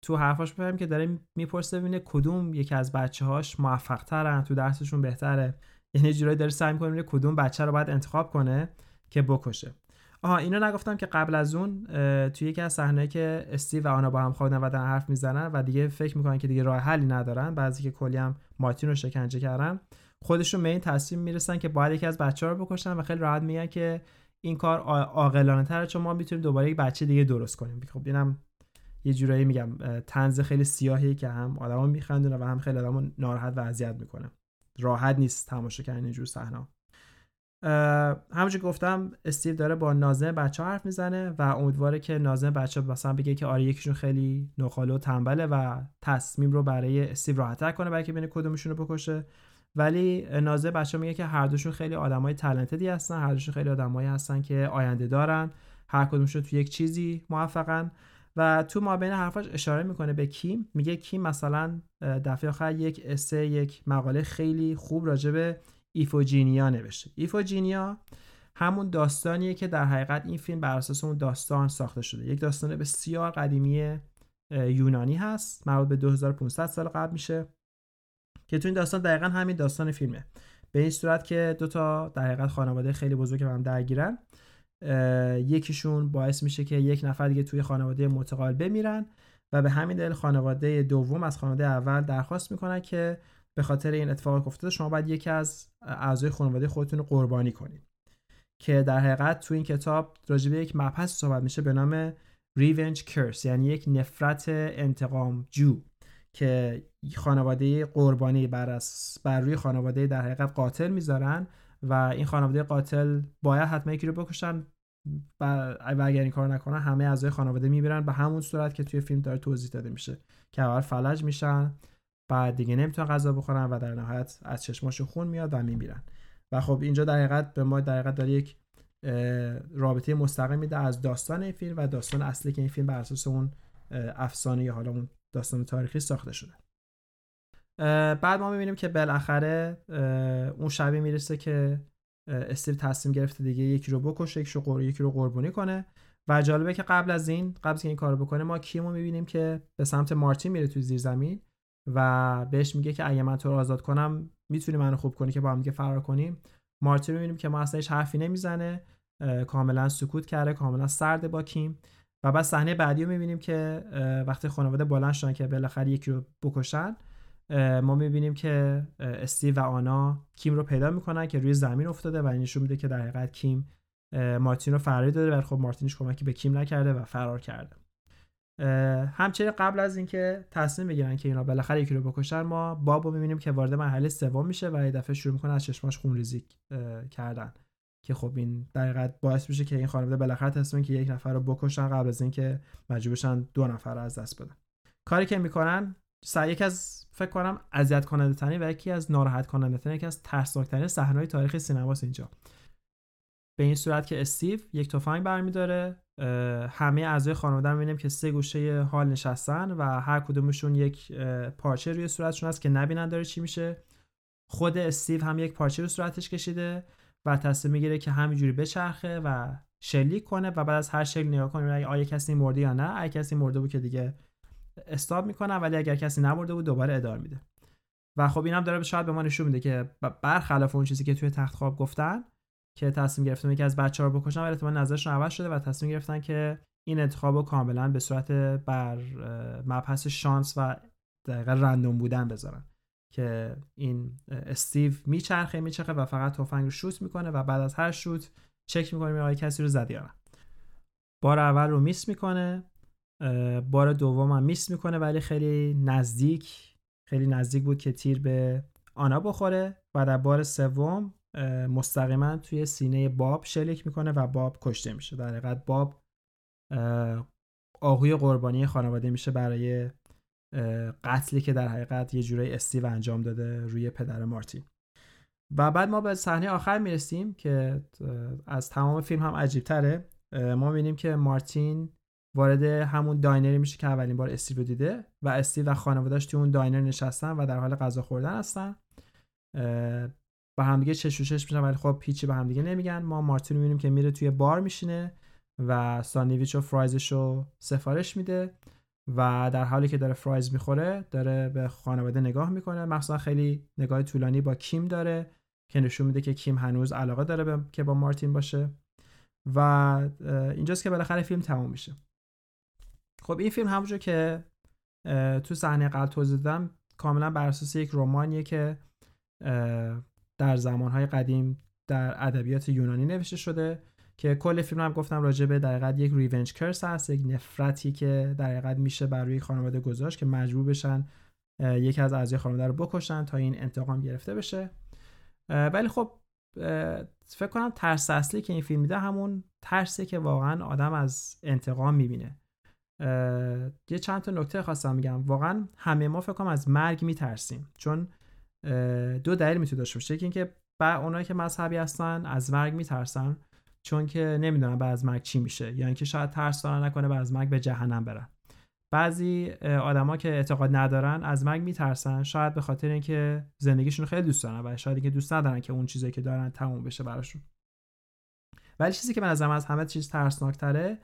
تو حرفاش می‌فهمیم که داره می‌پرسه ببینه کدوم یکی از بچه هاش موفق ترن تو درسشون بهتره. یعنی جورایی داره سعی می‌کنه کدوم بچه رو باید انتخاب کنه که بکشه. آها اینو نگفتم که قبل از اون توی یکی از صحنه که استیو و آنا با هم خوابیدن و حرف می‌زنن و دیگه فکر می‌کنن که دیگه راه حلی ندارن. بعضی که کلی هم مارتین رو شکنجه کردن. خودشون به این تصمیم می‌رسن که باید یکی از بچه رو بکشن و خیلی راحت میگن که این کار عاقلانه تره چون ما می‌تونیم دوباره یک بچه دیگه درست کنیم. خب اینم یه جورایی میگم تنز خیلی سیاهی که هم آدما میخندونه و هم خیلی آدمو ناراحت و اذیت می‌کنه. راحت نیست تماشا کردن اینجور صحنه همونجور گفتم استیو داره با نازم بچه حرف می‌زنه و امیدواره که نازم بچه مثلا بگه که آره یکیشون خیلی نخاله و تنبله و تصمیم رو برای استیو راحتتر کنه برای که بین کدومشون رو بکشه. ولی نازه بچه میگه که هر دوشون خیلی آدمای تلنتدی هستن هر دوشون خیلی آدمایی هستن که آینده دارن. هر کدومشون تو یک چیزی موفقن. و تو ما بین حرفاش اشاره می‌کنه به کیم. میگه کیم مثلا دفعه آخر یک اسه یک مقاله خیلی خوب راجع به ایفوجینیا نوشته. ایفوجینیا همون داستانیه که در حقیقت این فیلم بر اساس اون داستان ساخته شده. یک داستان بسیار قدیمی یونانی هست. مربوط به 2500 سال قبل میشه. که تو این داستان دقیقا همین داستان فیلمه. به این صورت که دو تا در حقیقت خانواده خیلی بزرگ هم درگیرن یکیشون باعث میشه که یک نفر دیگه توی خانواده متقابل بمیرن و به همین دلیل خانواده دوم از خانواده اول درخواست می‌کنن که به خاطر این اتفاق افتاده شما باید یکی از اعضای خانواده خودتون رو قربانی کنید. که در حقیقت تو این کتاب راجع به یک مبحث صحبت میشه به نام ریونج کرس یعنی یک نفرت انتقام جو. که خانواده قربانی بر, بر روی خانواده در حقیقت قاتل می‌ذارن و این خانواده قاتل باید حتما یکی رو بکشن و اگر این کار نکنن همه اعضای خانواده می‌برن به همون صورت که توی فیلم داره توضیح داده میشه که اول فلج میشن بعد دیگه نمی‌تونن غذا بخورن و در نهایت از چشماشون خون میاد و میمیرن. و خب اینجا در حقیقت به ما در حقیقت داره یک رابطه مستقیم میده از داستان این فیلم و داستان اصلی که این فیلم بر اساس اون افسانه یا حالا اون داستان تاریخی ساخته شده. بعد ما می‌بینیم که بالاخره اون شبی می‌رسه که استیو تصمیم گرفته دیگه یکی رو بکشه یکی رو, یکی رو قربونی کنه. و جالبه که قبل از این قبل از این کارو بکنه ما کیمو می‌بینیم که به سمت مارتین میره توی زیر زمین و بهش میگه که اگه من تو رو آزاد کنم می‌تونی منو خوب کنی که با هم دیگه فرار کنیم. مارتین می‌بینیم که ما اصلا هیچ حرفی نمی‌زنه کاملا سکوت کرده کاملا سرد با کیم. و بعد صحنه بعدی رو می‌بینیم که وقتی خانواده بلند شدن که بالاخره یکی رو بکشن ما می‌بینیم که استیو و آنا کیم رو پیدا می‌کنن که روی زمین افتاده و نشون میده که در حقیقت کیم مارتین رو فراری داده ولی خب مارتینش کمکی به کیم نکرده و فرار کرده. همچنین قبل از اینکه تصمیم بگیرن که اینا بالاخره یکی رو بکشن ما باب رو می‌بینیم که وارد مرحله سوم میشه و یه دفعه شروع می‌کنه از چشماش خونریزی کردن. که خب این در باعث میشه که این خانواده بالاخره تصمیم که یک نفر رو بکشن قبل از اینکه مجبور بشن دو نفر رو از دست بدن. کاری که می‌کنن سعی یک از فکر کنم اذیت کننده ترین و یکی از ناراحت کننده ترین یکی از ترسناک ترین صحنه تاریخ سینماست اینجا. به این صورت که استیو یک تفنگ برمیداره همه اعضای خانواده رو می‌بینیم که سه گوشه حال نشستن و هر کدومشون یک پارچه روی صورتشون هست که نبینن داره چی میشه. خود استیو هم یک پارچه رو صورتش کشیده. و تصمیم می‌گیره که همینجوری بچرخه و شلیک کنه و بعد از هر شکل نگاه کنه اگه آیا کسی مرده یا نه. اگه کسی مرده بود که دیگه استاب می‌کنه ولی اگر کسی نمرده بود دوباره ادامه میده. و خب اینم داره شاید به ما نشون میده که برخلاف اون چیزی که توی تخت خواب گفتن که تصمیم گرفتن یکی از بچه ها رو بکشن ولی نظرشون عوض شده و تصمیم گرفتن که این انتخاب رو کاملا به صورت بر مبحث شانس و دقیقا رندوم بودن بذارن. که این استیو میچرخه میچرخه و فقط تفنگ رو شوت می‌کنه و بعد از هر شوت چک می‌کنه آیا کسی رو زدی یا بار اول رو میس می‌کنه بار دوم هم میس می‌کنه ولی خیلی نزدیک خیلی نزدیک بود که تیر به آنا بخوره و در بار سوم مستقیما توی سینه باب شلیک می‌کنه و باب کشته میشه. در حقیقت باب آهوی قربانی خانواده میشه برای قتلی که در حقیقت یه جورایی استیو انجام داده روی پدر مارتین. و بعد ما به صحنه آخر می‌رسیم که از تمام فیلم هم عجیب تره ما می‌بینیم که مارتین وارد همون diner ی میشه که اولین بار استیو دیده و استیو و خانوادهش توی اون diner نشستن و در حال غذا خوردن هستن. با همدیگه چش تو چش میشن ولی خب هیچی به همدیگه نمیگن. ما مارتین می‌بینیم که میره توی بار میشینه و ساندویچ و fries ش رو سفارش میده. و در حالی که داره fries می‌خوره داره به خانواده نگاه می‌کنه. مخصوصا خیلی نگاه طولانی با کیم داره که نشون میده که کیم هنوز علاقه داره به که با مارتین باشه. و اینجاست که بالاخره فیلم تموم میشه. خب این فیلم همونجور که تو صحنه قبل توضیح دادم کاملا بر اساس یک رمانیه که در زمانهای قدیم در ادبیات یونانی نوشته شده. که کل فیلم هم گفتم راجع به در یک ریونج کرس هست یک نفرتی که در میشه بر روی خانواده گذاشت که مجبور بشن یکی از اعضای خانواده رو بکشن تا این انتقام گرفته بشه. ولی خب فکر کنم ترس اصلی که این فیلم میده همون ترسه که واقعا آدم از انتقام می‌بینه. یه چند تا نکته خواستم میگم واقعا همه ما فکر کنم از مرگ میترسیم چون دو دلیل می‌تونه داشته باشه. یکی اینکه با اونایی که مذهبی هستن از مرگ میترسن. چون که نمی‌دونن بعد از مرگ چی میشه یا اینکه شاید ترس دارن نکنه بعد از مرگ به جهنم برن. بعضی آدما که اعتقاد ندارن از مرگ میترسن شاید به خاطر اینکه زندگیشون خیلی دوست دارن و شاید اینکه دوست ندارن که اون چیزی که دارن تموم بشه براشون. ولی چیزی که به نظرم از همه چیز ترسناکتره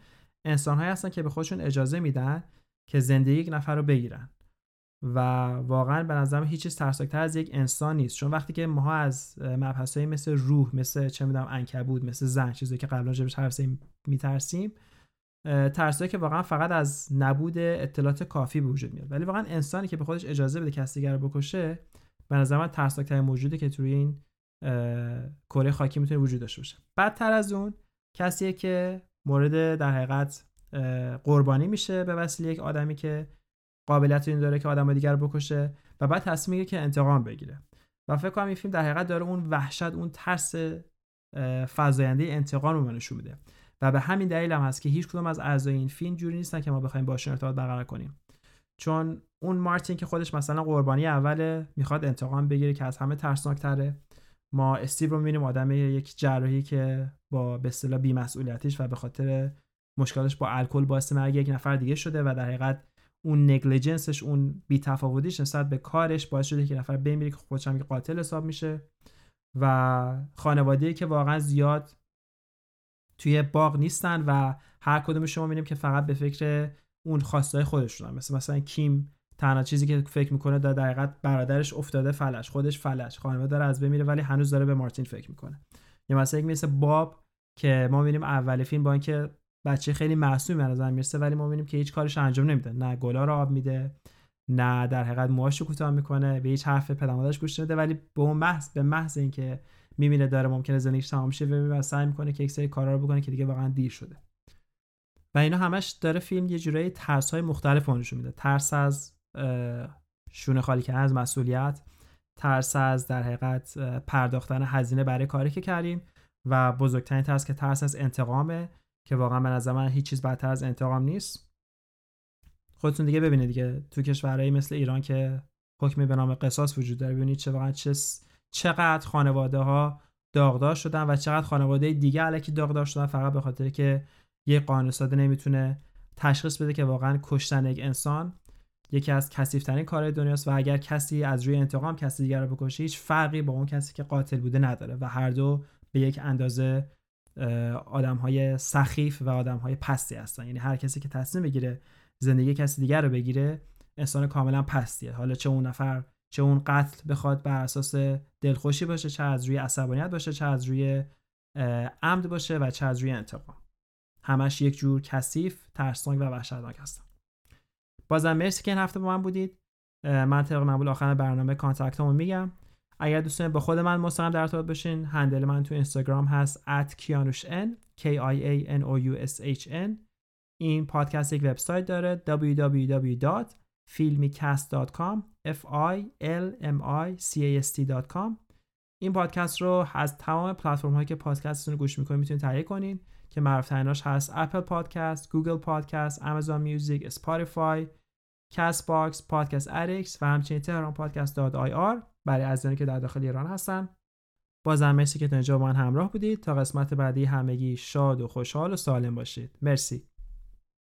انسانهایی هستن که به خودشون اجازه میدن که زندگی یک نفر رو بگیرن. و واقعا به نظرم هیچ چیز ترسناکتر از یک انسان نیست. چون وقتی که ماها از مبحثایی مثل روح مثل چه می‌دونم انکبود مثل زن چیزی که قبلا جبش حرف میترسیم ترسایی که واقعا فقط از نبود اطلاعات کافی به وجود میاد. ولی واقعا انسانی که به خودش اجازه بده کسی دیگر رو بکشه به نظر من موجوده که توی این کره خاکی می‌تونه وجود داشته باشه. بدتر از اون کسیه که مورد در حقیقت قربانی میشه به وسیله یک آدمی که قابلیت این داره که آدم دیگر رو بکشه و بعد تصمیم می‌گیره که انتقام بگیره. و فکر کنم این فیلم در حقیقت داره اون وحشت اون ترس فزاینده انتقام رو نشون میده. و به همین دلیل هم هست که هیچ کدوم از اعضای این فیلم جوری نیستن که ما بخوایم باشون ارتباط برقرار کنیم. چون اون مارتین که خودش مثلا قربانی اول می‌خواد انتقام بگیره که از همه ترسناکتره. ما استیو رو می‌بینیم آدم یک جراحی که با به اصطلاح بی‌مسئولیتیش و به خاطر مشکلش با الکل باعث مرگ یک نفر دیگه شده و در حقیقت اون نگلیجنسش اون بی‌تفاوتیش نسبت به کارش باعث شده که نفر بمیره که خودش هم قاتل حساب میشه. و خانواده که واقعا زیاد توی باغ نیستن و هر کدوم شما می‌بینیم که فقط به فکر اون خواستای خودشونن. مثل مثلا کیم تنها چیزی که فکر می‌کنه در دقیقت برادرش افتاده فلش خودش فلش خانواده داره از بمیره ولی هنوز داره به مارتین فکر می‌کنه. یا مثلا یک مثل باب که ما می‌بینیم اول فیلم با اینکه بچه خیلی معصومی به نظر می‌رسه ولی ما می‌بینیم که هیچ کارش انجام نمیده. نه گلا رو آب میده نه در حقیقت موهاش رو کوتاه می‌کنه به هیچ حرف پدرمادرش گوش نمیده ولی به اون محض به محض اینکه می‌بینه داره ممکنه زندگیش تمام شه و سعی می‌کنه که یک سری کارا رو بکنه که دیگه واقعا دیر شده. و اینا همش داره فیلم یه جورایی ترس های مختلف نشون میده. ترس از شونه خالی کردن از مسئولیت ترس از در حقیقت پرداختن هزینه برای کاری که کردیم و بزرگترین ترس که ترس از انتقامه. که واقعا به نظر من هیچ چیز بدتر از انتقام نیست. خودتون دیگه ببینید دیگه. تو کشورهایی مثل ایران که حکمی به نام قصاص وجود داره ببینید چه واقعا چه چقدر خانواده ها داغدار شدن و چقدر خانواده دیگه علکی داغدار شدن فقط به خاطر که یه قانون ساده نمی‌تونه تشخیص بده که واقعا کشتن یک انسان یکی از کثیف‌ترین کارهای دنیاست و اگر کسی از روی انتقام کسی دیگر رو بکشه هیچ فرقی با اون کسی که قاتل بوده نداره و هر دو به یک اندازه آدم های سخیف و آدم های پستی هستن. یعنی هر کسی که تصمیم بگیره زندگی کسی دیگر رو بگیره انسان کاملا پستیه حالا چه اون نفر چه اون قتل بخواد بر اساس دلخوشی باشه چه از روی عصبانیت باشه چه از روی عمد باشه و چه از روی انتقام. همش یک جور کثیف ترسناک و وحشتناک هستن. بازم مرسی که این هفته با من بودید. من طبق معمول آخر برنامه کانتکتمو میگم. اگر دوست با خود من مستقیم در ارتباط باشین هندل من تو اینستاگرام هست @kianushn k i a n o u s h n. این پادکست یک وبسایت داره www.filmicast.com f i l m i c a s t.com این پادکست رو از تمام پلتفرم هایی که پادکستتون رو گوش می‌کنید می‌تونید تهیه کنین که معروف هست اپل پادکست، گوگل پادکست، آمازون میوزیک، اسپاتیفای، کست باکس، Podcast Addict و همچنین تهران پادکست dot ir برای عزیزانی که در داخل ایران هستن. بازم مرسی که تا اینجا با من همراه بودید. تا قسمت بعدی همگی شاد و خوشحال و سالم باشید. مرسی.